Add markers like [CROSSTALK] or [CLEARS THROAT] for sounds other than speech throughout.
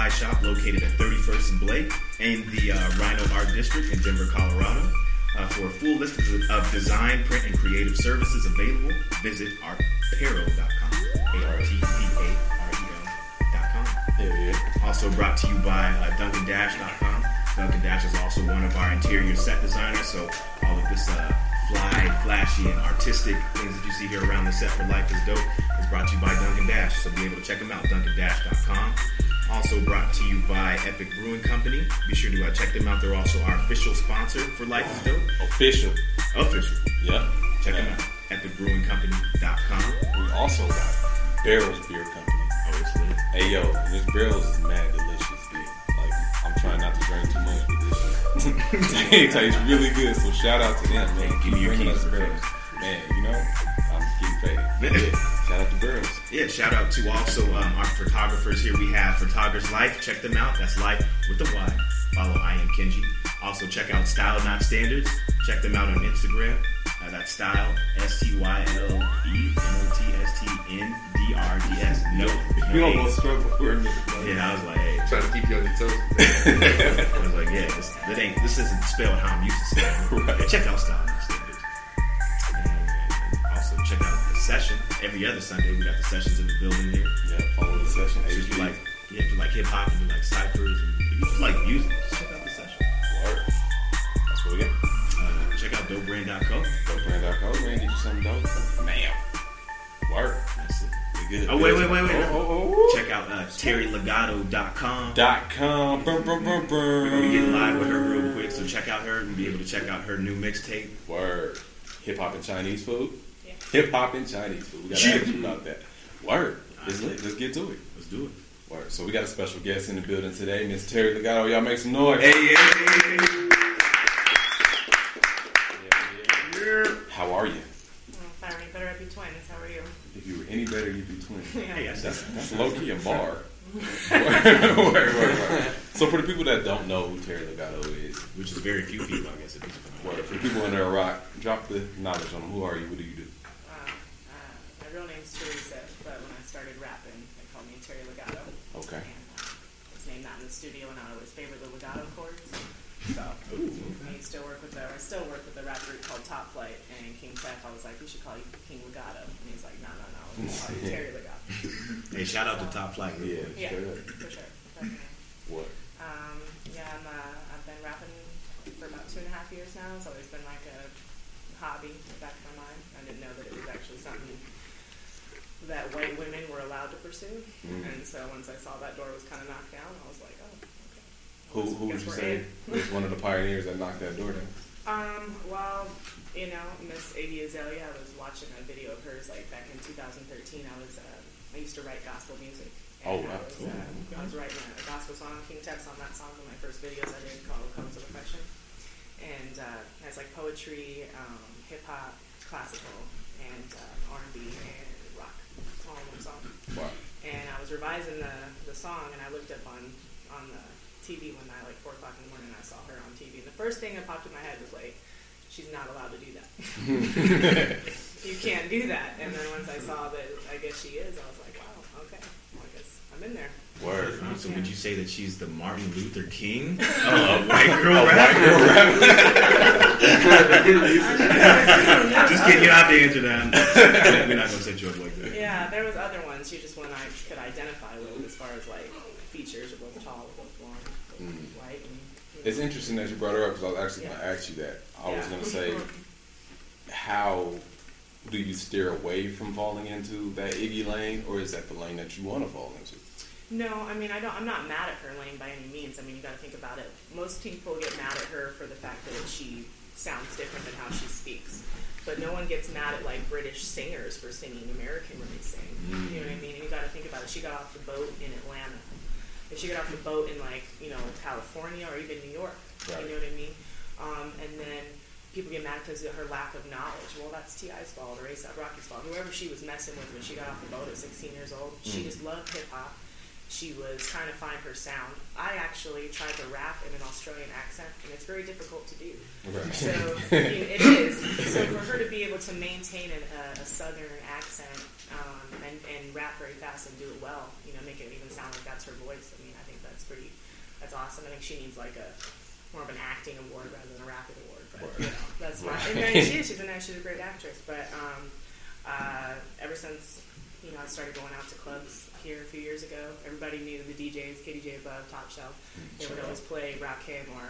Supply shop located at 31st and Blake in the uh, RiNo Art District in Denver, Colorado. Uh, for a full list of, design, print, and creative services available, visit artparel.com. A-R-T-P-A-R-E-L dot com. Yeah. Also brought to you by uh, DuncanDash.com. Duncan Dash is also one of our interior set designers, so all of this uh, fly, flashy, and artistic things that you see here around the set for Life is Dope is brought to you by Duncan Dash, so be able to check them out, DuncanDash.com. Also brought to you by Epic Brewing Company. Be sure to uh, check them out. They're also our official sponsor for Life is Dope. Official. Official. Yeah. Check them Yeah. out. EpicBrewingCompany.com. We also got Barrels Beer Company. Lit. Hey yo, this Barrels is mad delicious, dude. Like, I'm trying not to drink too much with this shit. [LAUGHS] it tastes really good, so shout out to them, man. Give me your bringing keys us Barrels. Man, you know, I'm getting paid. Yeah. Shout out to Barrels. Yeah, shout out to also um, our photographers here. We have Photographers Life. Check them out. That's Life with the a Y. Follow I am Kenji. Also check out Style Not Standards. Check them out on Instagram. Uh, that's Style S T Y L E M O T S T N D R D S. No, You no [LAUGHS] almost A's. struggled for a. Yeah, I was like, hey. Trying to keep you on your toes. [LAUGHS] I was like, yeah, this, that ain't, this isn't spelled how I'm used to spelling. [LAUGHS] Right. Check out Style Not Standards. And also check out the session. Every other Sunday, we got the sessions in the building here. Yeah, follow the session. So if you like, yeah, if you like hip hop and you like ciphers, and you just like music, just check out the session. Word. That's what we got. Uh, check out dopebrand.co. Dopebrand.com, man. Get you something dope. Man. Word. That's it. Good. Oh, wait, wait, wait, wait. Oh, oh, oh. Check out uh, terrylegato.com. Dot com. Brum, brum, brum, brum. We're gonna get live with her real quick, so check out her and be able to check out her new mixtape. Word. Hip hop and Chinese food. Hip hop and Chinese food. We gotta Yeah. ask you about that. Word. Let's, let's get to it. Let's do it. Word. So we got a special guest in the building today, Miss Terry Legato. Y'all make some noise. Hey, hey, hey, hey. How are you? If I were any better, I'd be twins. How are you? If you were any better, you'd be twin. [LAUGHS] Hey, that's, That's, that's low key a bar. [LAUGHS] word, word, word, word. So for the people that don't know who Terry Legato is, which is very few people, I guess, at this point. word, for the people under a rock, drop the knowledge on them. Who are you? What do you do? Uh, uh, my real name's Teresa, but when I started rapping, they called me Terry Legato. Okay. And uh, I was named that in the studio, and I always favored the legato chords. So I used to work with the, I still work with a rap group called Top Flight, and King Tech, I was like, we should call you King Legato. And he's like, no, no, no, we'll call you Terry [LAUGHS] Legato. Hey, shout out to Top Flight. Yeah. Yeah, straight up. for sure. Definitely. What? Um, yeah, I'm, uh, I've been rapping for about two and a half years now. It's always been like a hobby in the back of my mind. I didn't know that it was actually something that white women were allowed to pursue. Mhm. And so once I saw that door was kind of knocked down, I was like, oh, okay. Who, who would you say in. [LAUGHS] was one of the pioneers that knocked that door down? Um, well, you know, Miss Iggy Azalea, I was watching a video of hers like back in 2013. I was, uh, I used to write gospel music. Oh, And wow. I was, uh, I was writing a, gospel song, King Tex on that song, one of my first videos I did called Colors of Oppression. And, uh, it has like poetry, um, hip hop, classical, and, uh, R&B and all song. Wow. And I was revising the, the song, and I looked up on, on the TV one night, like 4 o'clock in the morning, and I saw her on TV. And the first thing that popped in my head was like, she's not allowed to do that. [LAUGHS] you can't do that. And then once I saw that I guess she is, I was like, wow, okay. Well, I guess I'm in there. Word. So would you say that she's the Martin Luther King [LAUGHS] of uh, white girl A rap? white girl. [LAUGHS] [LAUGHS] Just kidding. You don't have to answer that. We're not gonna set you up like that. Yeah, there was other ones. She just one I could identify with as far as like features, both tall, both blonde, both Mm. white. And, It's interesting that you brought her up because I was actually going to ask you that. I was going to say, how do you steer away from falling into that Iggy lane, or is that the lane that you want to fall into? No, I mean I don't. I'm not mad at her lane by any means. I mean you got to think about it. Most people get mad at her for the fact that she sounds different than how she speaks, but no one gets mad at like British singers for singing American when they sing. You know what I mean? And you got to think about it. She got off the boat in Atlanta. If she got off the boat in like you know California or even New York, Right. you know what I mean? Um, and then people get mad because of her lack of knowledge. Well, that's T.I.'s fault or A$AP Rocky's fault. Whoever she was messing with when she got off the boat at 16 years old, she Mm. just loved hip hop. She was trying to find her sound. I actually tried to rap in an Australian accent, and it's very difficult to do. Right. So I mean, it is. So for her to be able to maintain a, a southern accent um, and, and rap very fast and do it well, you know, make it even sound like that's her voice. I mean, I think that's pretty. That's awesome. I think she needs like a more of an acting award rather than a rapping award. But you know, that's my. And then she is. She's a nice. She's a great actress. But um, uh, ever since you know I started going out to clubs here a few years ago, everybody knew the DJs, KDJ Above, Top Shelf. They would always play Rakim or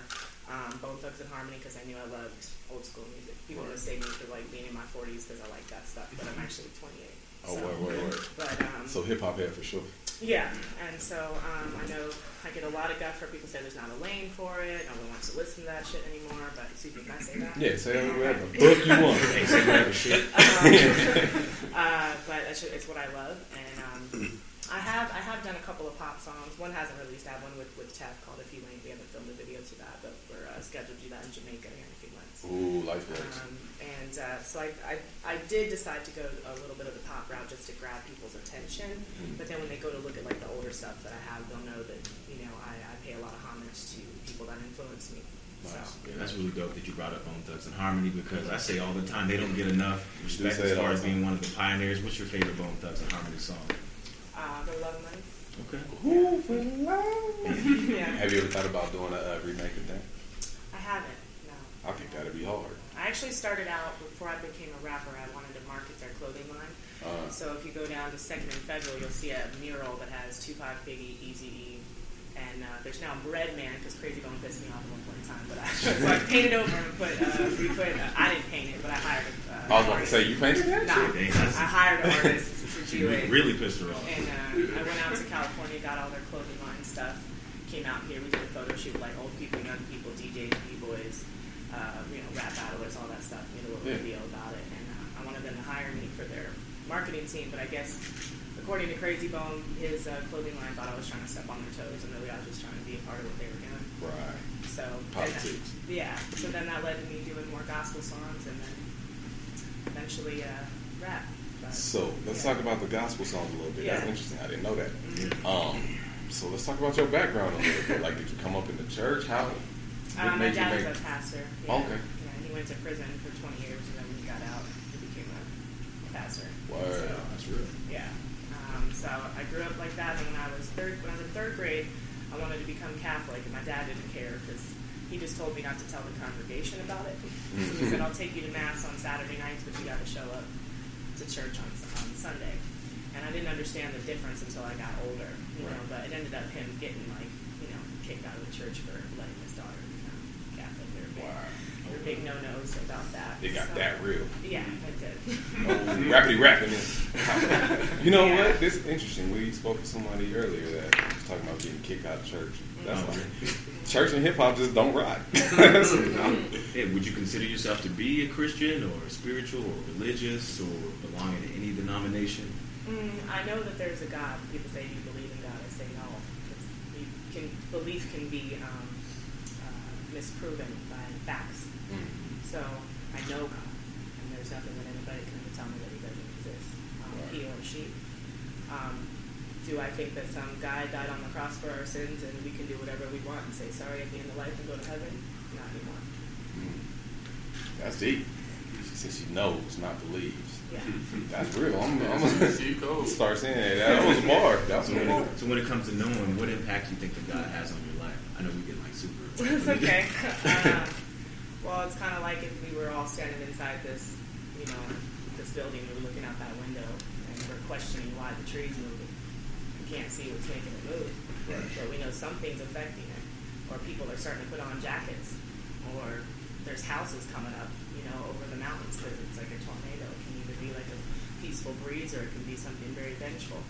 um, Bone Thugs and Harmony because I knew I loved old school music. People would mistake me for like being in my 40s because I like that stuff, but I'm [LAUGHS] actually 28. Oh, so, word, word, word. But um, So hip hop head for sure. yeah, and so um, I know I get a lot of guff for people say there's not a lane for it. No one wants to listen to that shit anymore. But excuse me, can I say that? Yeah, say whatever [LAUGHS] book you want. Say shit. [LAUGHS] uh, but it's, it's what I love, and um, [CLEARS THROAT] I have I have done a couple of pop songs. One hasn't released. I have one with with Tef called "If You Ain't." We haven't filmed a video to that, but we're uh, scheduled to do that in Jamaica here in a few months. Ooh, life legs. Um, and uh, so I, I, I did decide to go a little bit of the pop route just to grab people's attention. Mm-hmm. But then when they go to look at like the older stuff that I have, they'll know that you know I, I pay a lot of homage to people that influenced me. So Yeah, that's really dope that you brought up Bone Thugs and Harmony because I say all the time they don't get enough respect as far as being one of the pioneers. What's your favorite Bone Thugs and Harmony song? Uh, for love money. Okay. Ooh, for love. [LAUGHS] yeah, Have you ever thought about doing a uh, remake of that? I haven't. No. I think that'd be hard. I actually started out before I became a rapper. I wanted to market their clothing line. Uh, So if you go down to Second and Federal, you'll see a mural that has Tupac, Biggie, Eazy-E, and uh, there's now Bread Man because Crazy Bone pissed me off at one point in time. But I, so I painted over and put, uh, we put. Uh, I didn't paint it, but I hired. A, uh, I was about to say you painted that. Nah, I hired an artist to She do re- it. really pissed her off. And uh, I went out to California, got all their clothing line stuff. Came out here, we did a photo shoot with like old people, young people, DJs, b-boys, uh, you know, rap battlers, all that stuff. Made a little Yeah. video about it, and uh, I wanted them to hire me for their marketing team. But I guess, according to Crazy Bone, his uh, clothing line thought I was trying to step on their toes, and really I was just trying to be a part of what they were doing. Right. So then- Politics. yeah. So then that led to me doing more gospel songs, and then eventually uh, rap. So let's yeah. talk about the gospel songs a little bit. Yeah. That's interesting. I didn't know that. Um, so let's talk about your background a little bit. Like, did you come up in the church? How? Uh, my dad was a pastor. Yeah. Okay. Yeah, he went to prison for 20 years, and then when he got out, he became a pastor. Word. So, That's real. yeah. Um, so I grew up like that, and when I was third, when I was in third grade, I wanted to become Catholic, and my dad didn't care because he just told me not to tell the congregation about it. So [LAUGHS] he said, "I'll take you to mass on Saturday nights, but you got to show up to church on on Sunday." And I didn't understand the difference until I got older, you know. But it ended up him getting like, you know, kicked out of the church for letting his daughter become Catholic. Big, Wow. There big no-nos about that. It got So- that real. Yeah, it did. Oh, rappity rapping. [LAUGHS] You know Yeah. what? This is interesting. We spoke to somebody earlier that was talking about getting kicked out of church. That's Mhm. like church and hip hop just don't rock. [LAUGHS] Hey, would you consider yourself to be a Christian or spiritual or religious or belonging to any denomination? Mm, I know that there's a God. People say, you believe in God?" I say no. 'cause You can, belief can be um, uh, misproven by facts. Mm. So I know God, and there's nothing that anybody can ever tell me that He doesn't exist, um, Right. he or she. Um, do I think that some guy died on the cross for our sins and we can do whatever we want and say sorry at the end of life and go to heaven? Not anymore. Mm. That's deep. Cuz she says she knows, not believes. Yeah. [LAUGHS] That's real. I'm, I'm gonna [LAUGHS] start saying that. That was a bar. [LAUGHS] That was So a when, bar. it, so when it comes to knowing, what impact do you think that God has on your life? I know we get like super. it's okay. Uh, well, it's kind of like if we were all standing inside this, you know, this building, we were looking out that window, and we're questioning why the trees moving. We can't see what's making it move, but we know something's affecting it, or people are starting to put on jackets, or there's houses coming up, you know, over the mountains because it's like a tornado. It can either be like a peaceful breeze, or it can be something very vengeful.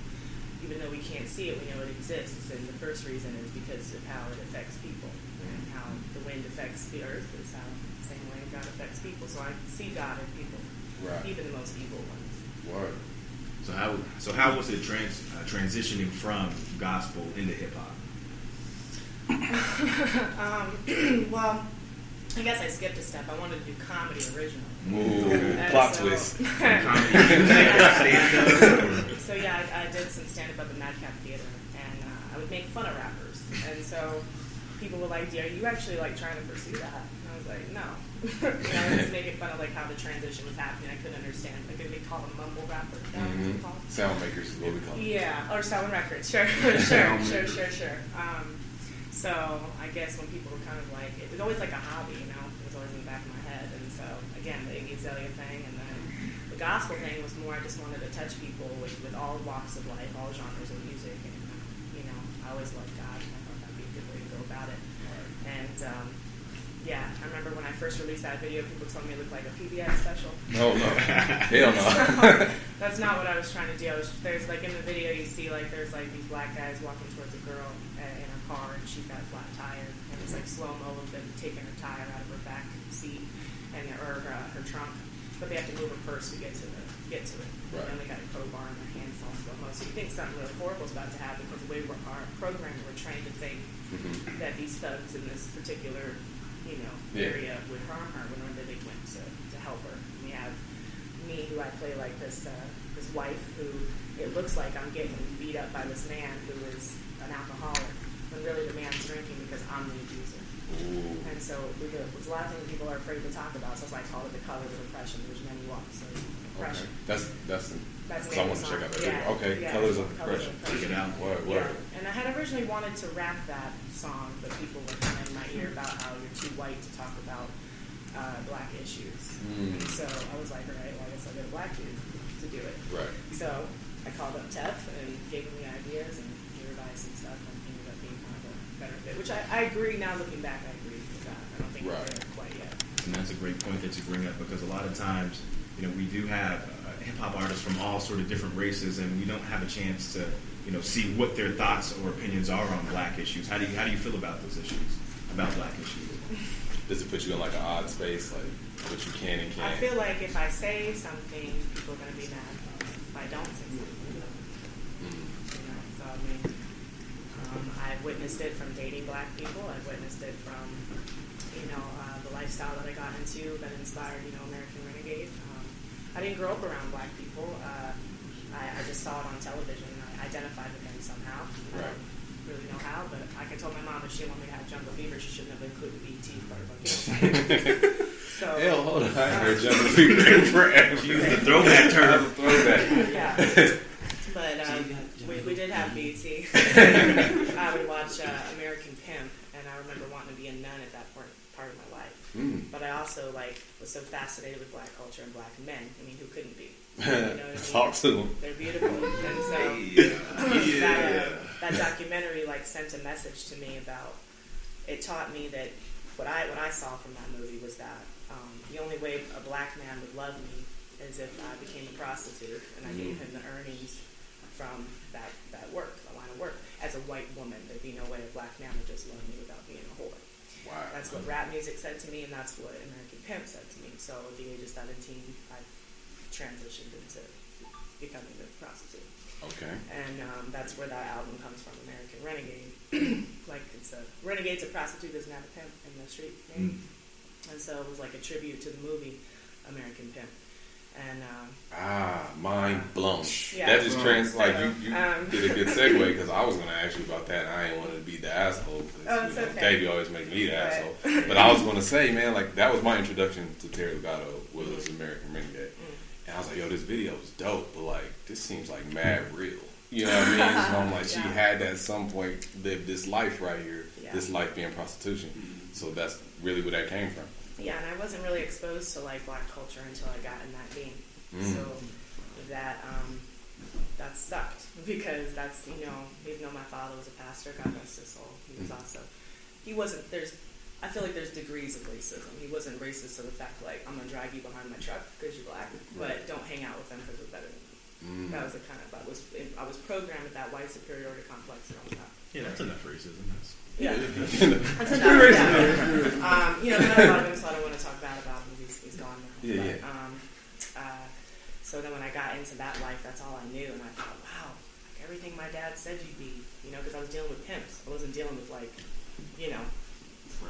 Even though we can't see it, we know it exists, and the first reason is because of how it affects people, and how the wind affects the earth is how the same way God affects people. So I see God in people, Right. even the most evil ones. Word. So how so how was it trans, uh, transitioning from gospel into hip hop? [COUGHS] um, [CLEARS THROAT] well, I guess I skipped a step. I wanted to do comedy originally. Ooh, plot so- twist. [LAUGHS] so yeah, I, I did some stand up at the Madcap Theater, and uh, I would make fun of rappers. And so people were like, "Are you actually like trying to pursue that?" And I was like, "No." [LAUGHS] you know, I was just making fun of like how the transition was happening. I couldn't understand. Like they call them mumble rappers. Is that what hmm called? Sound makers is what we call it. Yeah, or sound records. Sure, [LAUGHS] sure, Sound sure, makers. sure, sure. Um, so I guess when people were kind of like, it was always like a hobby, you know, it was always in the back of my head. And so again, the Iggy Azalea thing, and then the gospel thing was more. I just wanted to touch people with, with all walks of life, all genres of music, and you know, I always loved God, and I thought that'd be a good way to go about it. And um, yeah, I remember when I first released that video, people told me it looked like a PBS special. No, no. [LAUGHS] Hell no. [LAUGHS] That's not what I was trying to do. I was, there's like in the video you see like there's like these black guys walking towards a girl her car and she's got a flat tire and it's like slow mo of them taking her tire out of her back seat and or uh, her trunk, but they have to move her purse to get to the get to it. Right. And they got a crowbar in their hands all slow mo. So you think something really horrible is about to happen because the way we're, our were trained to think Mhm. that these thugs in this particular, you know, Yeah. area would harm her whenever they went to, to help her. And we have me, who I play like this uh, this wife, who it looks like I'm getting beat up by this man who is an alcoholic, when really the man's drinking because I'm the abuser. Ooh. And so we do, it's a lot of things people are afraid to talk about. So that's why I call it the colors of oppression. There's many walks of Okay. oppression. That's that's. That's so I the want to check out that song. video. Okay, Yeah, colors of yeah, depression. Check it out. Word, Yeah, and I had originally wanted to rap that song, but people were kind of in my ear about how you're too white to talk about uh, black issues. Mm. And so I was like, all right, well, I guess I'll get a black dude to do it. Right. So I called up Tef and gave him the ideas and he revised some stuff and ended up being kind of a better fit. Which I, I agree now looking back, I agree with that. I don't think Right. we're there quite yet. And that's a great point that you bring up because a lot of times, you know, we do have uh, hip hop artists from all sort of different races, and we don't have a chance to, you know, see what their thoughts or opinions are on black issues. How do you how do you feel about those issues, about black issues? Does it put you in like an odd space, like what you can and can't? I feel like if I say something, people are going to be mad. If I don't say something, Mm. You know, so I mean, I've witnessed it from dating black people. I've witnessed it from, you know, uh, the lifestyle that I got into that inspired, you know, American Renegade. Um, I didn't grow up around black people. Uh, I, I just saw it on television. and I identified with them somehow. I Right. don't really know how, but I can tell my mom if she didn't me to have jungle fever, she shouldn't have included BET part of my kids. so, Hell, hold on. I ain't heard Jungle Fever in forever. Use the throwback term. Throwback. [LAUGHS] yeah. But um, we, we did have BET. [LAUGHS] I would watch uh, American Pimp, and I remember wanting to be a nun at that part, part of my life. Mm. But I also like was so fascinated with black culture and black men. I mean, who couldn't be? [LAUGHS] You know I mean? Talk to them. They're beautiful, and so [LAUGHS] Yeah. that, uh, that documentary like sent a message to me about. It taught me that what I what I saw from that movie was that um, the only way a black man would love me is if I became a prostitute and I gave him the earnings from that that work, the line of work. As a white woman, there'd be no way a black man would just love me without being a whore. Wow. That's what rap music said to me, and that's what American Pimp said to me. So at the age of 17, I transitioned into becoming a prostitute. Okay. And um, that's where that album comes from, American Renegade. [CLEARS THROAT] like it's a renegade's a prostitute doesn't have a pimp in the street name. And so it was like a tribute to the movie American Pimp. And um, Ah, mind blown. Yeah. That just trans like So, you, you um, did a good segue [LAUGHS] because I was gonna ask you about that. and I ain't wanted to be the asshole because Oh, you know, okay. Davey always makes me the But- asshole. But I was gonna say, man, like that was my introduction to Terry Legato was American Renegade, Mm. and I was like, yo, this video was dope, but like this seems like mad real. You know what I mean? So I'm like, she [LAUGHS] had to at some point lived this life right here, Yeah. this life being prostitution. So that's really where that came from. Yeah, and I wasn't really exposed to like black culture until I got in that game. Mm. So that um, that sucked [LAUGHS] because that's you know even though my father was a pastor, God rest his soul, he was Mm. also he wasn't there's. I feel like there's degrees of racism. He wasn't racist to the fact like I'm gonna drag you behind my truck because you're black, but don't hang out with them because they're better than you. Mm. That was the kind of I was I was programmed with that white superiority complex growing up. Yeah, that's enough racism. That's, Yeah. [LAUGHS] That's enough. Yeah. Um, you know, there are a lot of him, so I don't want to talk bad about him. He's, he's gone now. Yeah, but, yeah. Um, uh, so then when I got into that life, that's all I knew, and I thought, wow, like everything my dad said you'd be, you know, because I was dealing with pimps. I wasn't dealing with like, you know,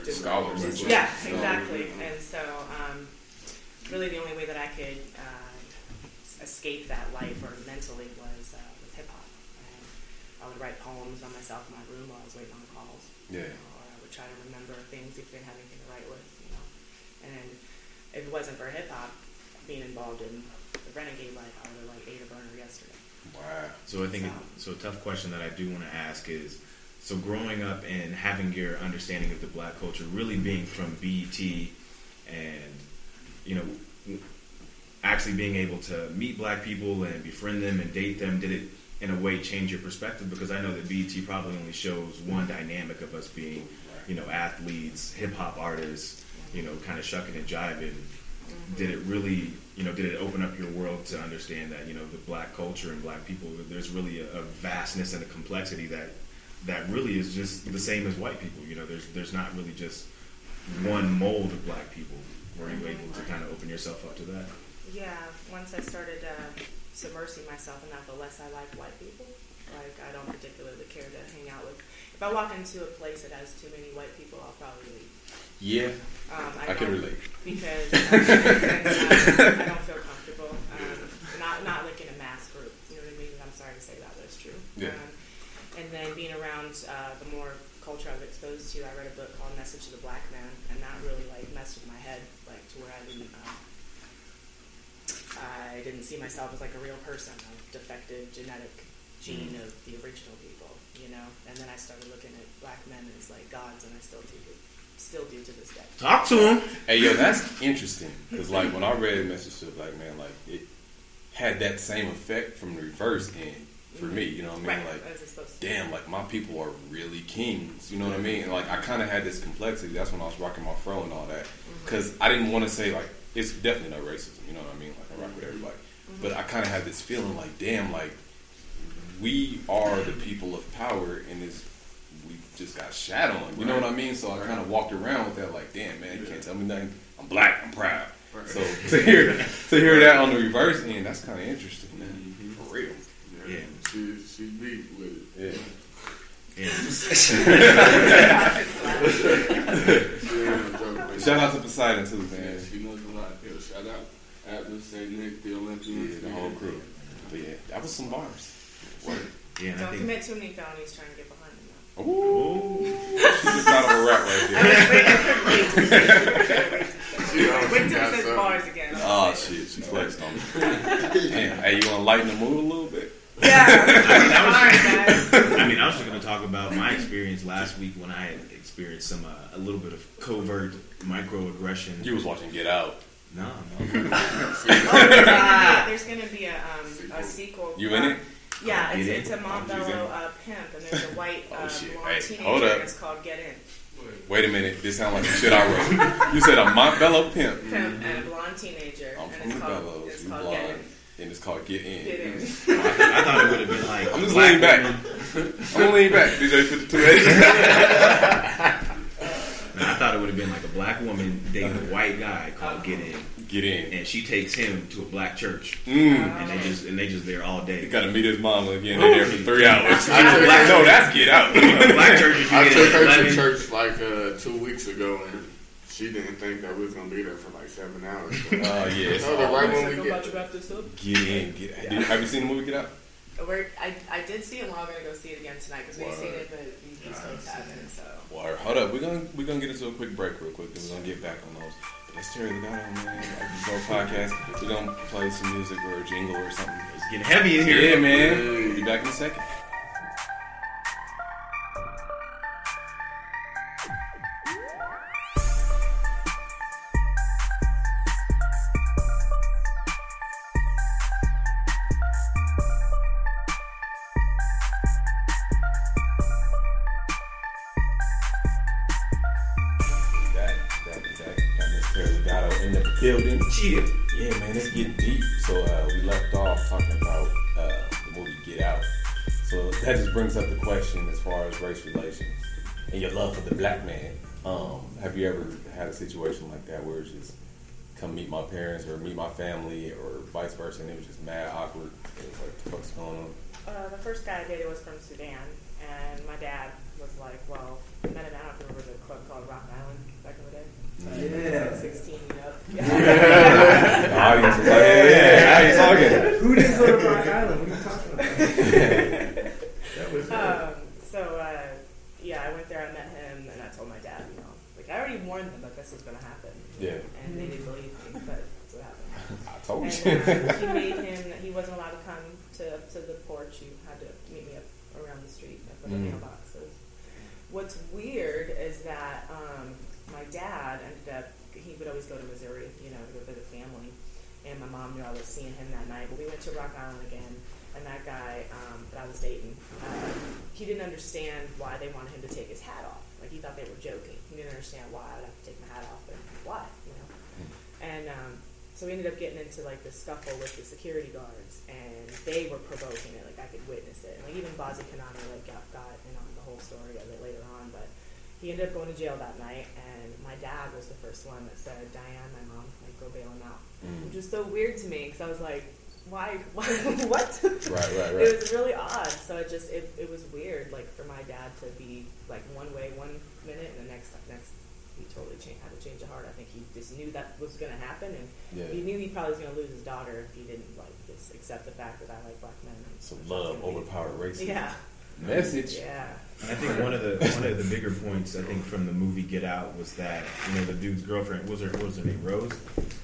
just Scholars. just- yeah, exactly. And so, um, really, the only way that I could uh, escape that life or mentally was uh, with hip hop. And I would write poems by myself in my room while I was waiting on the calls. Yeah. You know, or I would try to remember things if I didn't have anything to write with. You know, and if it wasn't for hip hop, being involved in the renegade life, I would have like ate a burner yesterday. Wow. So I think it, so. A tough question that I do want to ask is: so growing up and having your understanding of the black culture really being from BET, and you know, actually being able to meet black people and befriend them and date them, did it in a way change your perspective? Because I know that BET probably only shows one dynamic of us being, you know, athletes, hip hop artists, you know, kind of shucking and jiving. Did it really, you know, did it open up your world to understand that, you know, the black culture and black people, there's really a, a vastness and a complexity that that really is just the same as white people. You know, there's there's not really just one mold of black people. Were you able to kind of open yourself up to that? Yeah, once I started uh, submersing myself in that, the less I like white people. Like, I don't particularly care to hang out with. If I walk into a place that has too many white people, I'll probably leave. Yeah, Um, I can relate. because um, [LAUGHS] uh, I don't feel comfortable. Um, not not like in a mass group. You know what I mean? I'm sorry to say that, but it's true. Yeah. Um, and then being around uh, the more culture I was exposed to, I read a book called Message to the Black Man, and that really like messed with my head, like to where I didn't. Um, I didn't see myself as like a real person, a defective genetic gene mm. of the original people, you know. And then I started looking at black men as like gods, and I still do, still do to this day. Talk to him. Hey, yo, that's interesting because, like, when I read Message to a Black Man, like, it had that same effect from the reverse end for mm-hmm. me. You know what I mean? Right, Like, as it's supposed to. damn, like my people are really kings. You know what I mean? And, like, I kind of had this complexity. That's when I was rocking my fro and all that mm-hmm. because I didn't want to say like it's definitely no racism. You know what I mean? Like, I rock with everybody, mm-hmm. but I kind of had this feeling like, damn, like we are the people of power, and this we just got shat on. You know what I mean? So I kind of walked around with that, like, damn, man, you can't tell me nothing. I'm black. I'm proud. So to hear to hear that on the reverse end, that's kind of interesting, man. Mm-hmm. For real. Yeah. She, she beat with it. Yeah. Yeah. [LAUGHS] [LAUGHS] She ain't no joke, but Shout out to Poseidon too, man. Yeah, man. she knows a lot. Yo, shout out Atlas, St. Nick, the Olympians. Yeah, the whole crew. But yeah, that was some bars. Word. Yeah, Don't commit too many felonies trying to get behind them. though. Ooh, she just out of a rap right there. [LAUGHS] She always Wait till says bars again. Oh shit, she flexed on me. [LAUGHS] Damn, hey, you want to lighten the mood a little bit? Yeah, [LAUGHS] sorry guys. I mean, I was just going to talk about my experience last week when I experienced some uh, a little bit of covert microaggression. You was watching Get Out. no, no. [LAUGHS] Oh, there's gonna be- there's going to be a, um, a sequel. You in it? Yeah, it's, it's a Oh, Montbello uh, pimp, and there's a white Oh, uh, shit. blonde Hey, teenager, hold up. and it's called Get In. Wait a minute, this sounds like some shit I wrote. You said a Montbello pimp. Pimp and a blonde teenager, I'm and from it's the called, Bellows. it's You called Get. In. And it's called Get In. Get In. I thought it would have been like I'm just black leaning back. women- [LAUGHS] I'm gonna lean back. DJ 5280. [LAUGHS] No, I thought it would have been like a black woman dating a white guy called Get In, Get in. and she takes him to a black church, Mm. and they just and they just there all day. You gotta meet his mama again. They're there for three hours. [LAUGHS] I took Black, no, that's Get Out. black church. I took her like to church like uh, two weeks ago, and she didn't think that we was gonna be there for like seven hours. Oh yeah. it's No, the all- right I was when we get- about to wrap this up. Get in, get. Did, have you seen the movie Get Out? We're, I, I did see it, and we're all gonna go see it again tonight because we've Word. seen it, but the East Coast haven't. So Well, hold up. We're gonna we're gonna get into a quick break real quick. Then we're gonna get back on those. But let's Terry Legato, man. Like this whole podcast. We're gonna play some music or a jingle or something. It's getting heavy in here. Yeah, man. We'll be back in a second. Race relations and your love for the black man. Um, have you ever had a situation like that where it's just come meet my parents or meet my family or vice versa, and it was just mad awkward? It was like, what's going on? uh, the first guy I dated was from Sudan, and my dad was like, "Well, I met him. I don't know if you remember the club called Rock Island back in the day." Yeah. Like 16, you know. [LAUGHS] [LAUGHS] The audience was like, yeah, yeah, how you talking? Who didn't go to Rock Island? What are you talking about? that was Um, so uh, yeah, I went there. I met him, and I told my dad, you know, like I already warned them that this was going to happen. Yeah. And they didn't believe me, but that's what And you. uh, he made him. He wasn't allowed to come to to the porch. You had to meet me up around the street up with the Mm. mailboxes. What's weird is that um, my dad ended up. He would always go to Missouri, you know, to go visit family. And my mom knew I was seeing him that night. But we went to Rock Island again, and that guy um, that I was dating, uh, he didn't understand why they wanted him to take his hat off. Like he thought they were joking. He didn't understand why I'd have to take my hat off and why, you know. And um, so we ended up getting into like the scuffle with the security guards, and they were provoking it. Like I could witness it. And, like even Bazi Kanani like got, got in on the whole story of it later on, but he ended up going to jail that night. And my dad was the first one that said, "Diane, my mom, like go bail him out," Mm. which was so weird to me because I was like, "Why? [LAUGHS] Why? what?" Right, right, right. [LAUGHS] It was really odd. So it just it, it was weird, like for my dad to be like one way one minute and the next next he totally changed, had to change of heart. I think he just knew that was going to happen, and Yeah. he knew he probably was going to lose his daughter if he didn't like just accept the fact that I like black men. So love overpowered racism. Yeah, Message. yeah. I think one of the one of the bigger points I think from the movie Get Out was that you know the dude's girlfriend was her what was her name Rose.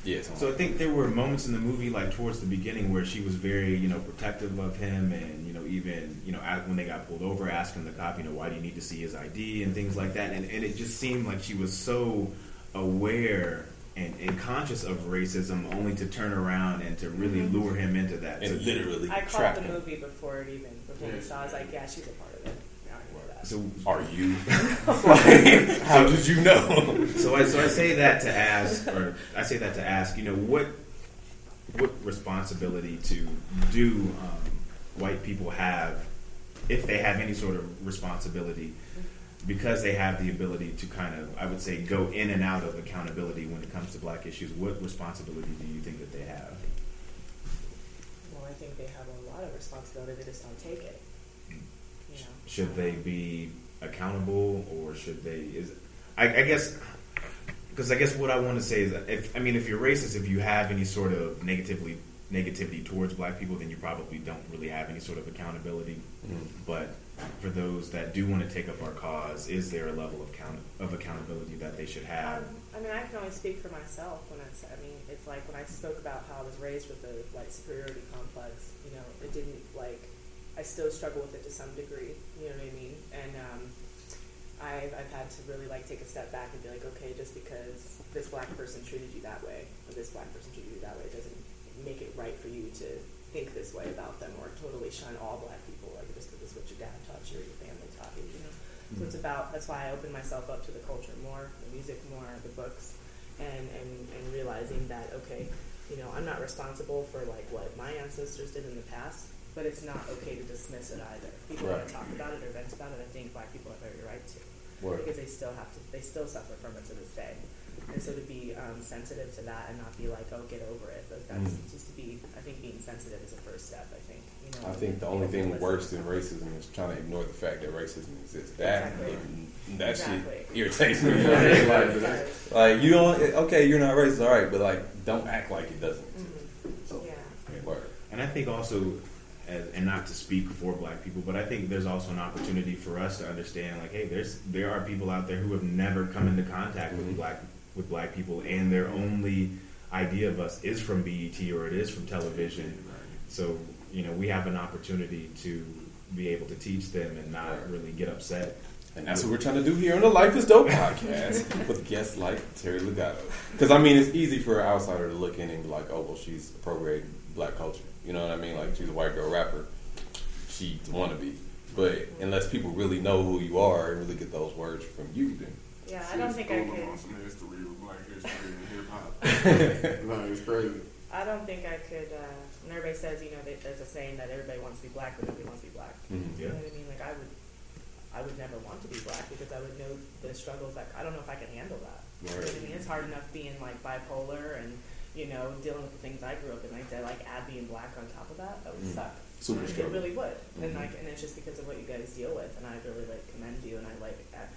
Yes. So I think there were moments in the movie like towards the beginning where she was very you know protective of him and you know even you know when they got pulled over asking the cop you know why do you need to see his ID and things like that and, and it just seemed like she was so aware and, and conscious of racism only to turn around and to really lure him into that. and So- literally I called trap the him. movie before it even before we saw. it. I was like, yeah, she's a part of it. I already knew that. so [LAUGHS] Are you? [LAUGHS] [LAUGHS] like, how did you know? So I so I say that to ask, or I say that to ask, you know, what what responsibility to do um, white people have, if they have any sort of responsibility, because they have the ability to kind of, I would say, go in and out of accountability when it comes to black issues. What responsibility do you think that they have? Well, I think they have a lot of responsibility. They just don't take it. You know. Should they be accountable, or should they? Is I, I guess because I guess what I want to say is if I mean if you're racist, if you have any sort of negatively negativity towards black people, then you probably don't really have any sort of accountability. But for those that do want to take up our cause, is there a level of count of accountability that they should have? Um, I mean, I can only speak for myself when I say, I mean, it's like when I spoke about how I was raised with the white superiority complex, you know, it didn't like, I still struggle with it to some degree, you know what I mean? And um, I've, I've had to really like take a step back and be like, okay, just because this black person treated you that way, or this black person treated you that way, doesn't make it right for you to think this way about them or totally shun all black people, like just because it's what your dad taught you or your family taught you, you know? So it's mm-hmm. about that's why I open myself up to the culture more, the music more, the books, and and and realizing that okay, you know, I'm not responsible for like what my ancestors did in the past, but it's not okay to dismiss it either. People want to talk about it or vent about it. I think black people have every right to Word. because they still have to. They still suffer from it to this day. And so to be um, sensitive to that and not be like, oh, get over it. But that's Mm. just to be. I think being sensitive is a first step. I think. You know, I think the only thing worse than racism is trying to ignore the fact that racism exists. That Exactly. that Exactly. shit irritates me. [LAUGHS] It like, does. like you don't okay, you're not racist, all right, but like don't act like it doesn't exist. Mhm. So Yeah. word. And I think also, as, and not to speak for black people, but I think there's also an opportunity for us to understand, like, hey, there's there are people out there who have never come into contact with black with black people, and their only idea of us is from BET or it is from television. So you know, we have an opportunity to be able to teach them and not really get upset. And that's what we're trying to do here on the Life is Dope podcast [LAUGHS] with guests like Terry Legato. Because I mean, it's easy for an outsider to look in and be like, "Oh, well, she's appropriating black culture." You know what I mean? Like she's a white girl rapper. She's wanna be, but unless people really know who you are and really get those words from you, then Yeah, I don't think I could. on some history with black history and hip hop. [LAUGHS] no, it's crazy. I don't think I could. Uh, when everybody says, you know, that there's a saying that everybody wants to be black, but nobody wants to be black. Mhm. You Yeah. know what I mean? Like I would, I would never want to be black because I would know the struggles. Like I don't know if I can handle that. You know what I mean? It's hard enough being like bipolar and you know dealing with the things I grew up in. Like to like add being black on top of that, that would Mm. suck. Super it struggle. really would. And Mhm. like, and it's just because of what you guys deal with, and I really like commend you. And I like, uh, I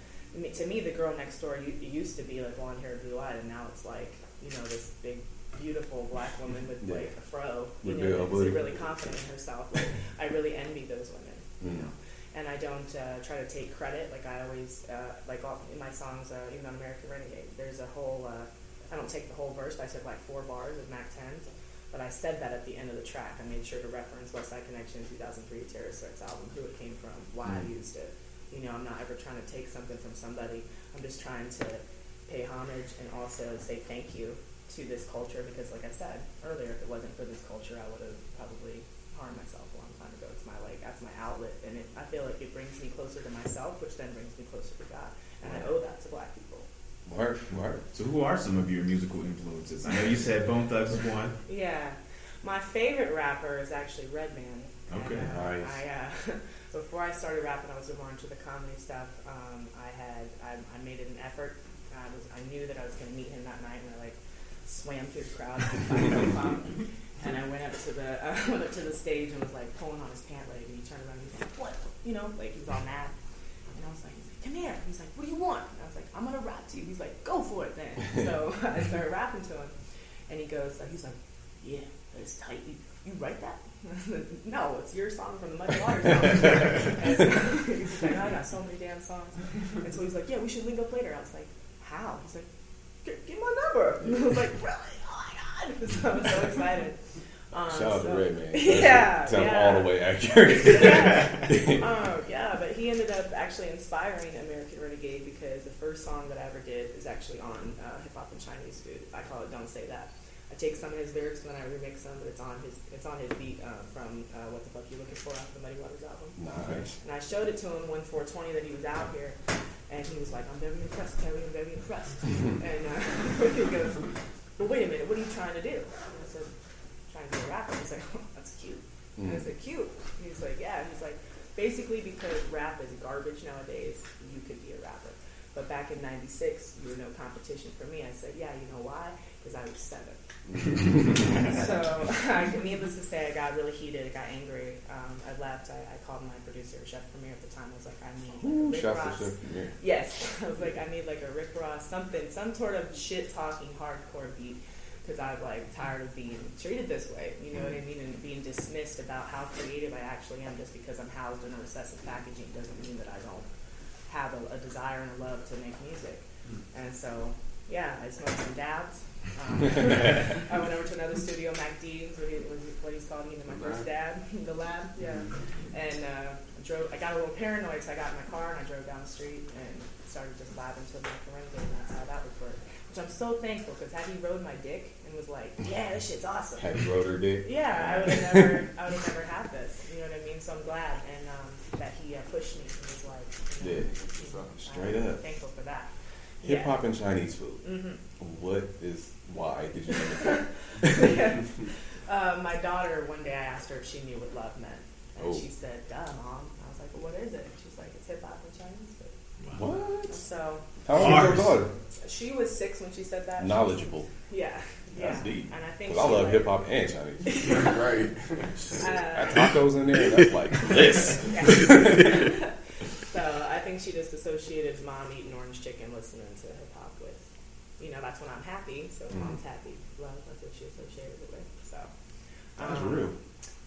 to me, the girl next door you, used to be like blonde hair, blue eyed, and now it's like you know this big. Beautiful black woman with Yeah. like a fro, you With know, real who's really confident in herself. Like, I really envy those women, you Mm. know and I don't uh, try to take credit. Like I always, uh, like all, in my songs, uh, even on American Renegade, there's a whole. Uh, I don't take the whole verse. But I said like four bars of Mack 10's, but I said that at the end of the track. I made sure to reference West Side Connection 2003 Terrorist Threats album, who it came from, why I Mm. used it. You know, I'm not ever trying to take something from somebody. I'm just trying to pay homage and also say thank you to this culture because, like I said earlier, if it wasn't for this culture, I would have probably harmed myself a long time ago. It's my like that's my outlet, and it, I feel like it brings me closer to myself, which then brings me closer to God, and I owe that to Black people. Word, word. So, who are some of your musical influences? I know you said Bone Thugs is one. Yeah, my favorite rapper is actually Redman. And, Okay, uh, nice. I uh, [LAUGHS] before I started rapping, I was more into the comedy stuff. Um, I had I, I made it an effort. I was I knew that I was going to meet him that night, and I like swam through the crowd to find him from. [LAUGHS] And I went up to the [LAUGHS] I went up to the stage and was like pulling on his pant leg, and he turned around and he's like, "What?" You know, like he was all mad. And I was like, "Come here." He's like, "What do you want?" And I was like, "I'm gonna rap to you." He's like, "Go for it then." [LAUGHS] So I started rapping to him, and he goes, he's like, "Yeah, that's tight. You, you write that?" I [LAUGHS] said, no, it's your song from the Muddy Waters album. [LAUGHS] so he's like, "Oh, I got so many damn songs. And so he's like, "Yeah, we should link up later." I was like, "How?" He's like, give get my number." And [LAUGHS] I was like, "Really? Oh my god!" So I was so excited. Um, Shout out so- to Redman. Yeah, sounds yeah. all the way accurate. yeah. Oh, yeah, but he ended up actually inspiring American Renegade because the first song that I ever did is actually on uh, Hip Hop and Chinese Food. I call it "Don't Say That." I take some of his lyrics and then I remix them, but it's on his it's on his beat uh, from uh, "What the Fuck You Looking For" off the Muddy Waters album. nice. And I showed it to him when 420 that he was out here, and he was like, "I'm very impressed, Terry. I'm very impressed." [LAUGHS] and uh, [LAUGHS] he goes, "Well, wait a minute. What are you trying to do?" And I said, "Trying to be a rapper." He's like, oh, "That's cute." And I Mm. said, "Cute." And he's like, "Yeah." He's like, "Basically, because rap is garbage nowadays, you could be a rapper." But back in '96, you were no competition for me. I said, "Yeah, you know why? Because I was seven. [LAUGHS] so, [LAUGHS] needless to say, I got really heated. I got angry. Um, I left. I, I called my producer, Chef Premier, at the time. I was like, I need like, Rick shout Ross. Chef Yes, [LAUGHS] I was like, I need like a Rick Ross, something, some sort of shit talking hardcore beat, because I was like tired of being treated this way. You know what I mean? And being dismissed about how creative I actually am just because I'm housed in a recessive packaging doesn't mean that I don't have a, a desire and a love to make music. And so, yeah, I smoked some dabs. Um, [LAUGHS] I went over to another studio, Mac Dean's, what, he, what he's called, you know, my first dab, in the lab, yeah. And uh, I drove. I got a little paranoid, so I got in my car and I drove down the street and started just vibing to the Renegade, and that's how that would work. Which I'm so thankful because had he rode my dick and was like, "Yeah, this shit's awesome," Had wrote her dick? yeah, I would have never, I would have never had this. You know what I mean? So I'm glad and um, that he uh, pushed me and was like, you know, Yeah. Straight I'm up. Thankful for that. Hip hop and Chinese food. hmm What is why did you name it? [LAUGHS] uh, my daughter, one day I asked her if she knew what love meant. And Oh. she said, duh, mom. I was like, well, what is it? She's like, it's hip hop and Chinese food. What? So How old is your daughter? she was six when she said that. Knowledgeable. Yeah. Yeah. That's deep. And I think Because I love hip hop and Chinese. Food. [LAUGHS] Right. That Uh, tacos in there, that's like this. [LAUGHS] so I think she just associated mom eating orange chicken, listening to hip hop with, you know, that's when I'm happy. So Mhm. mom's happy, love. That's what she associated it with. So That's um, real.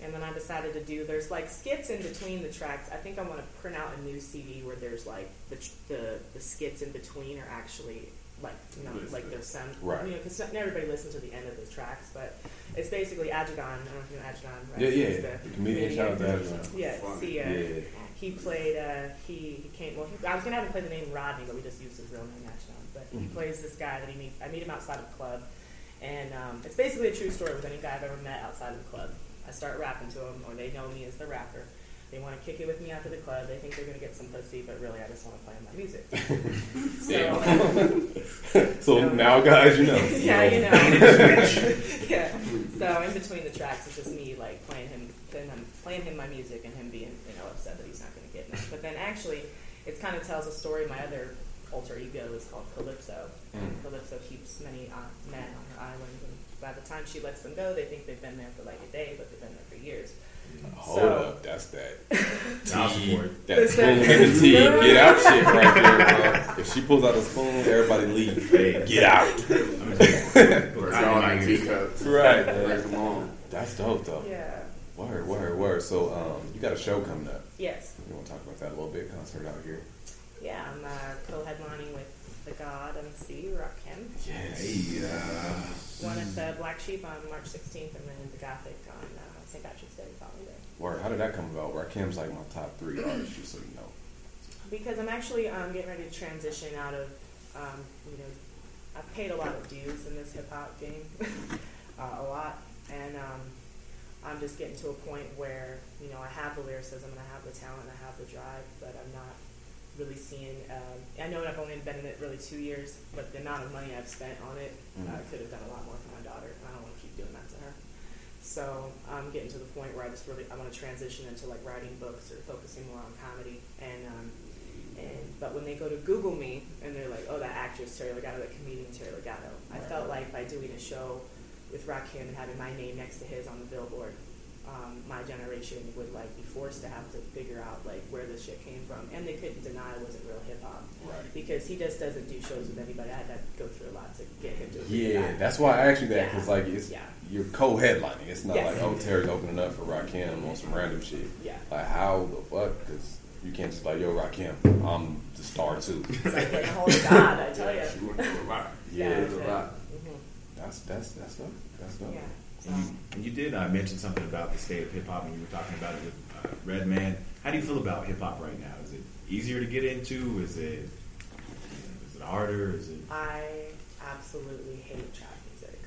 And then I decided to do there's like skits in between the tracks. I think I want to print out a new CD where there's like the the, the skits in between are actually like you know like there's some Right. you know because not everybody listens to the end of the tracks, but it's basically Ajagon. I don't know if you know Ajagon, right? Yeah, yeah. He's The comedian, shout out to Ajagon. Yeah, see, uh, Yeah. he played. Uh, he, he came. Well, he, I was gonna have him play the name Rodney, but we just used his real name Ajagon. But he Mhm. plays this guy that he meet. I meet him outside of the club, and um, it's basically a true story with any guy I've ever met outside of the club. I start rapping to him, or they know me as the rapper. They want to kick it with me after the club. They think they're going to get some pussy, but really, I just want to play my music. [LAUGHS] so, [LAUGHS] So now, guys, you know. [LAUGHS] yeah, you know. yeah. So in between the tracks, it's just me like playing him, playing him, playing him my music, and him being you know upset that he's not going to get me. But then actually, it kind of tells a story. My other alter ego is called Calypso. And Mm. Calypso keeps many uh, men on her island, and by the time she lets them go, they think they've been there for like a day, but they've been there for years. Hold So- up, that's that. [LAUGHS] I'll tea, support. that spoon in the tea, get out shit right there, bro. If she pulls out a spoon, everybody leave. Hey, Get out. I'm gonna take- We're cotton all in my [LAUGHS] teacups. Right. Break them on. That's dope, though. Yeah. Word, word, word. So, um, you got a show coming up. Yes. You want to talk about that a little bit? Concert out here. Yeah. I'm uh, co-headlining with the God MC Rakim. Yes. Hey, uh, One at the Black Sheep on March 16th, and then the Gothic on uh, St. Patrick's Day following day. Word. How did that come about? Rakim's like my top three [CLEARS THROAT] artists, just so you know. Because I'm actually um, getting ready to transition out of, um, you know, I've paid a lot of dues in this hip hop game, [LAUGHS] uh, a lot, and um, I'm just getting to a point where you know I have the lyricism and I have the talent, and I have the drive, but I'm not really seeing. Um, I know I've only been in it really two years, but the amount of money I've spent on it, uh, I could have done a lot more for my daughter, and I don't want to keep doing that to her. So I'm getting to the point where I just really I want to transition into like writing books or focusing more on comedy. And um, and but when they go to Google me and they're like, oh, that actress Terry Legato, that comedian Terry Legato, I felt like by doing a show with Rakim and having my name next to his on the billboard, um, my generation would like be forced to have to figure out like where this shit came from, and they couldn't deny it wasn't real hip hop Right. because he just doesn't do shows with anybody. I had to go through a lot to get him to Yeah, that. that's why I asked you that Yeah. because like it's Yeah. you're co-headlining. It's not Yes. like oh Terry's opening up for Rakim on some random shit. Yeah. Like how the fuck? Because you can't just like yo Rakim, I'm the star too. It's like a God, I tell you. She went through a lot. Yeah, was a lot. hmm That's that's that's dope. That's dope. Yeah. So, And you, and you did uh, mention something about the state of hip hop, and you were talking about it with uh, Redman. How do you feel about hip hop right now? Is it easier to get into? Is it is it harder? Is it I absolutely hate trap music.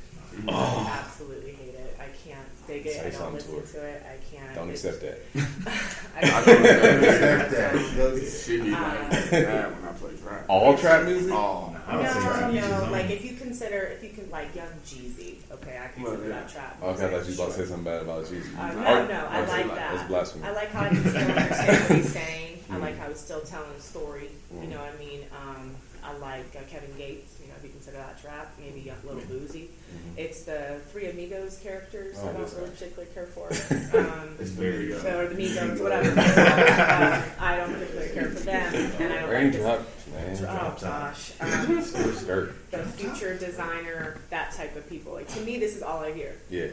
Oh. Absolutely hate it. I can't dig it. I don't something to listen to, it. I can't. Don't It's- accept that. [LAUGHS] I [LAUGHS] I don't don't accept that. [LAUGHS] She be like Uh, mad when I play trap. All trap music? All. I would say trap No, music's no. on. Like if you consider, if you can, like Young Jeezy. Okay, I consider Well, yeah. that trap. Okay, I thought you music, was about to say something bad about Jeezy. Uh, no, Art- no, I art- like That's that. blasphemy. I like how I can still understand what he's saying. I Mm. like how he's still telling a story. You Mm. know what I mean? Um, I like uh, Kevin Gates. You know, if you consider that trap, maybe a little boozy. Mhm. It's the Three Amigos characters Oh, I don't really particularly care for. [LAUGHS] Um, it's very uh, so, or the Migos, whatever. [LAUGHS] uh, I don't particularly care for them, and I don't like this. Man. Oh gosh, um, [LAUGHS] Skirt, skirt. the future designer, that type of people. Like to me, this is all I hear. Yeah.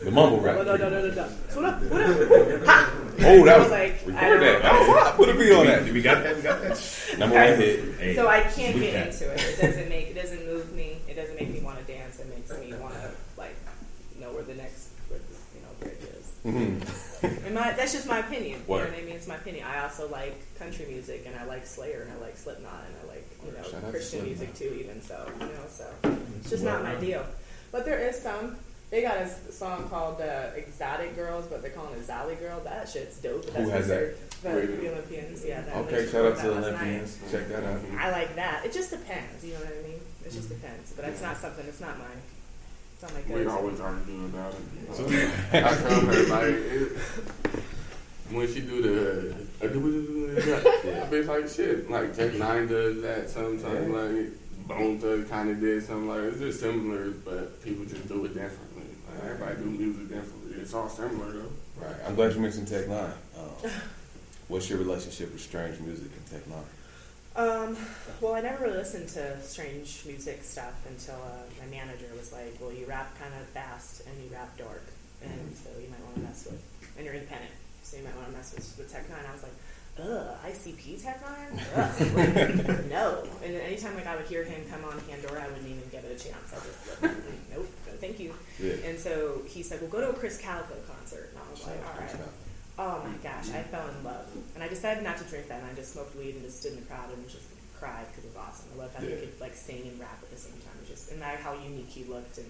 The mumble rap. Oh, that was was like, I record don't- that. Oh, what? Put a beat on that. we got that. We got that. Number one hit. So I can't get into it. It doesn't make it doesn't move me. It doesn't make me want to dance. It makes me want to like know where the next where the, you know Mhm. My, that's just my opinion. You know what I mean? It's my opinion. I also like country music and I like Slayer and I like Slipknot and I like you Word. Shout know Christian music too. Even so, you know, so it's just not my deal. But there is some. They got a song called uh, "Exotic Girls," but they're calling it "Zally Girl." That shit's dope. But Who that's has that? The, the Olympians, yeah. That Okay, shout out to the night. Olympians. Check that out. I like that. It just depends. You know what I mean? It just depends. But it's not something. It's not mine. It's We always arguing about it. So- [LAUGHS] I tell her like, it, when she do the, uh, Yeah. [LAUGHS] I be like shit. Like Tech N9ne does that sometimes. Yeah. Like Bone Thugs kind of did something like it's just similar, but people just do it differently. Like everybody do music differently. It's all similar though. Right. I'm glad you mentioned Tech N9ne. Um, what's your relationship with strange music and Tech N9ne? Um, well, I never really listened to strange music stuff until uh, my manager was like, "Well, you rap kind of fast and you rap dark, and Mhm. so you might want to mess with, and you're independent, so you might want to mess with, with Tech N9ne." I was like, "Ugh, ICP Tech N9ne? Ugh, like, [LAUGHS] no." And anytime like I would hear him come on Pandora, I wouldn't even give it a chance. I just like, nope, no, thank you. Yeah. And so he said, "Well, go to a Krizz Kaliko concert," and I was like, "All right." Oh my gosh, I fell in love. And I decided not to drink that, and I just smoked weed and just stood in the crowd and just cried because it was awesome. I loved how Yeah. he could like sing and rap at the same time. Just and how unique he looked and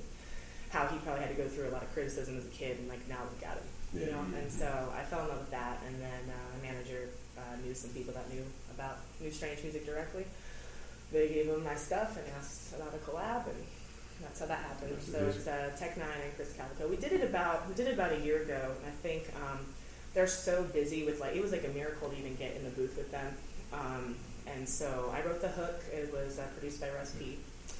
how he probably had to go through a lot of criticism as a kid, and like now look at him, you Yeah. know. And so I fell in love with that, and then uh, my manager uh, knew some people that knew about New Strange Music directly. They gave him my stuff and asked about a collab, and that's how that happened. That's So amazing. it's uh, Tech N9ne and Krizz Kaliko. We did it about we did it about a year ago, and I think um, they're so busy with like it was like a miracle to even get in the booth with them. Um, and so I wrote the hook. It was uh, produced by Russ P.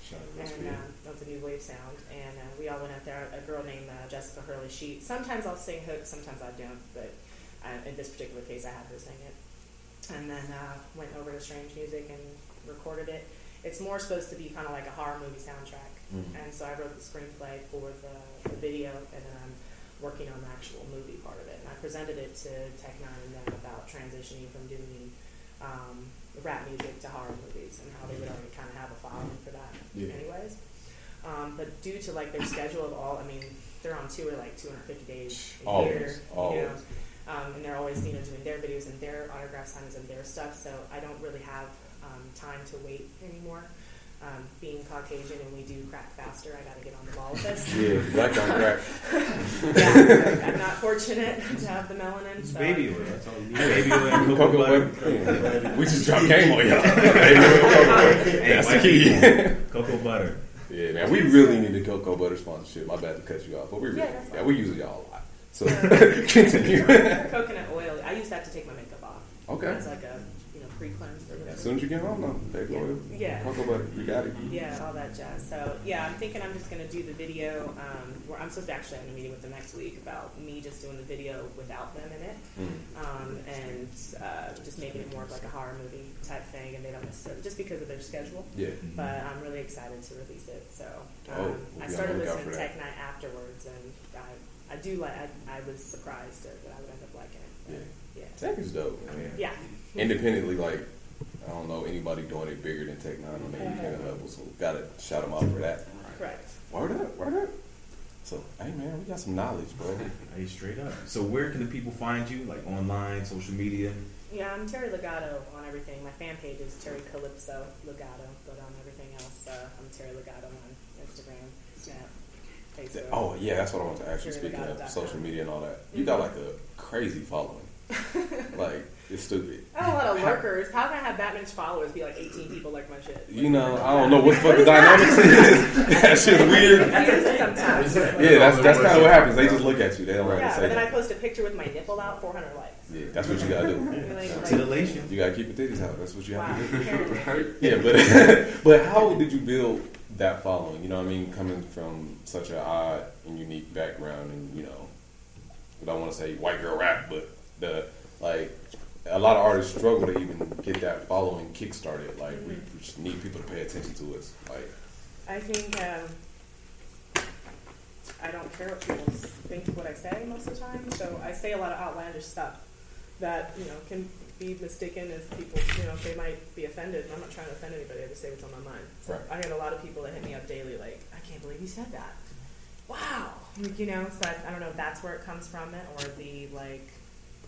Shout out to Russ And P. uh, of the New Wave Sound, and uh, we all went out there. A girl named uh, Jessica Hurley. She sometimes I'll sing hooks, sometimes I don't. But uh, in this particular case, I had her sing it. And then uh, went over to Strange Music and recorded it. It's more supposed to be kind of like a horror movie soundtrack. Mhm. And so I wrote the screenplay for the, the video, and then I'm working on the actual movie part of it. And I presented it to Tech N9ne and them about transitioning from doing um, rap music to horror movies and how they would already kind of have a following for that, Yeah. anyways. Um, but due to like their schedule of all, I mean, they're on tour like 250 days a Always, year, you know, um, and they're always you know doing their videos and their autograph signings and their stuff. So I don't really have um, time to wait anymore. Um, being Caucasian and we do crack faster, I got to get on the ball with this. Yeah, black on crack. [LAUGHS] yeah, I'm not fortunate [LAUGHS] to have the melanin. So baby oil. That's all you need. Baby oil and cocoa Cocoa butter. butter. We just dropped game on y'all. [LAUGHS] Baby oil, cocoa butter. Hey, That's the key. Cocoa butter. Yeah, man, we really need a cocoa butter sponsorship. My bad to cut you off, but we really, Yeah, yeah, we use y'all a lot. So continue. coconut oil. I use that to take my makeup off. Okay. It's like a you know pre cleanse or whatever. As soon as you get home, no, baby Yeah. oil, Yeah. cocoa butter, you got it. Yeah, all that jazz. So yeah, I'm thinking I'm just gonna do the video. Um, where I'm supposed to actually have a meeting with them next week about me just doing the video without them in it, Mm. um, and uh, just making it more of like a horror movie type thing. And they don't necessarily just because of their schedule. Yeah. But I'm really excited to release it. So um, Oh, we'll I started listening to. Tech N9ne afterwards, and I, I do like. I, I was surprised that I would end up liking it. But, yeah. Tech is dope. man. Yeah. Independently, like I don't know anybody doing it bigger than Tech N9ne on the independent level, so we gotta shout them out for that. Correct. Word up, word up. So, hey man, we got some knowledge, bro. [LAUGHS] Hey, straight up. So where can the people find you? Like online, social media? Yeah, I'm Terry Legato on everything. My fan page is Terry Calypso Legato, but on everything else, uh, I'm Terry Legato on Instagram, Snap, Facebook. Oh yeah, that's what I want to ask you. Terry Speaking of social media and all that, you got like a crazy following. [LAUGHS] like it's stupid. I have a lot of lurkers. How can I have that many followers? Be like 18 people like my shit. You know, I don't know what the fuck the dynamics is. [LAUGHS] that shit's weird. That's it sometimes. Yeah, that's that's kind of what happens. They just look at you. They don't want Yeah, to but say then I post a picture with my nipple out, 400 likes. Yeah, that's what you gotta do. Really, like, Titillation. You gotta keep your titties out. That's what you wow, have to do. apparently. [LAUGHS] Yeah, but [LAUGHS] but how did you build that following? You know what I mean? Coming from such an odd and unique background, and you know, I don't want to say white girl rap, but the like a lot of artists struggle to even get that following kick started. Like we, we just need people to pay attention to us. Like I think um, I don't care what people think of what I say most of the time. So I say a lot of outlandish stuff that you know can be mistaken as people. You know, they might be offended. I'm not trying to offend anybody. I just say what's on my mind. So Right. I get a lot of people that hit me up daily, like, "I can't believe you said that." Wow, like, you know. So I, I don't know if that's where it comes from, it or the like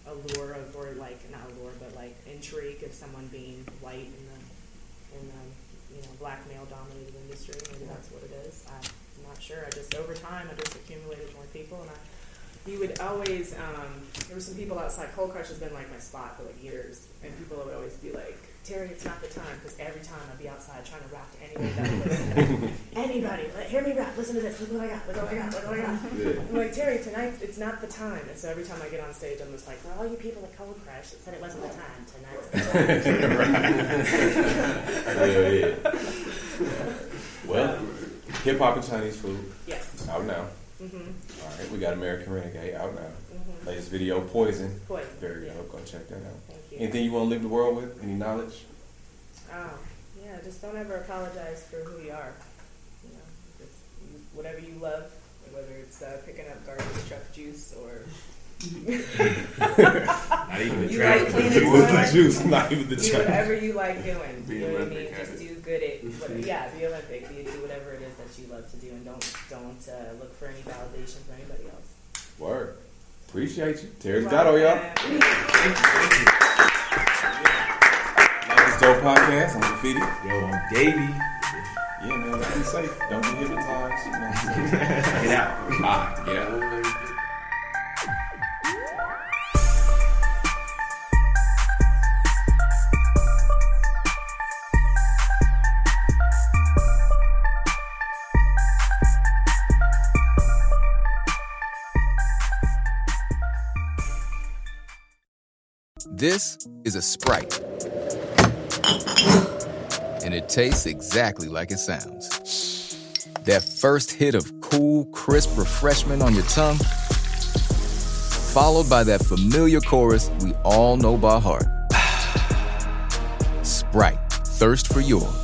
allure of, or like not allure, but like intrigue of someone being white in the in the you know black male dominated industry. Maybe that's what it is. I'm not sure. I just over time I just accumulated more people and I you would always um, there were some people outside. Cold Crush has been like my spot for like years, and people would always be like, "Terry, it's not the time," because every time I'd be outside trying to rap to anybody that [LAUGHS] anybody, like, hear me rap. Listen to this. Look what I got. Look what I got. Look what I got. I'm like Terry, tonight it's not the time. And so every time I get on stage, I'm just like, "For all you people at Cold Crush that said it wasn't the time, tonight's the time." [LAUGHS] yeah, yeah. Well, hip hop and Chinese food yes. out now. Mm-hmm. All right, we got American Renegade out now. Latest video, Poison. Poison. Very yeah. dope. Go check that out. Thank you. Anything you want to leave the world with? Any knowledge? Oh, yeah, just don't ever apologize for who you are. You know, just whatever you love, whether it's uh, picking up garbage truck juice or [LAUGHS] Not even the You trash. like but cleaning the the juice. toilet? juice, not even the do trash. whatever you like doing. Be you know what I mean? Just do good at whatever, yeah, be Olympic. Be, do whatever it is that you love to do, and don't don't uh, look for any validation from anybody else. Word. Appreciate you. Terry's all y'all. Like this dope podcast. I'm Graffiti. Yo, I'm Davey. Yeah, man. Be safe. Don't get hypnotized. You know what I'm saying? Get out. Bye. Yeah. This is a Sprite. And it tastes exactly like it sounds. That first hit of cool, crisp refreshment on your tongue, followed by that familiar chorus we all know by heart. [SIGHS] Sprite, thirst for yours.